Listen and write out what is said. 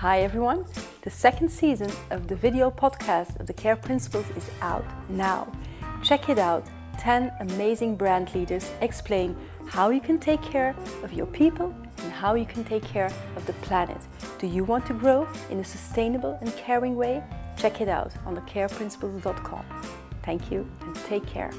Hi everyone! The second season of the video podcast of the Care Principles is out now. Check it out. 10 amazing brand leaders explain how you can take care of your people and how you can take care of the planet. Do you want to grow in a sustainable and caring way? Check it out on thecareprinciples.com. Thank you and take care.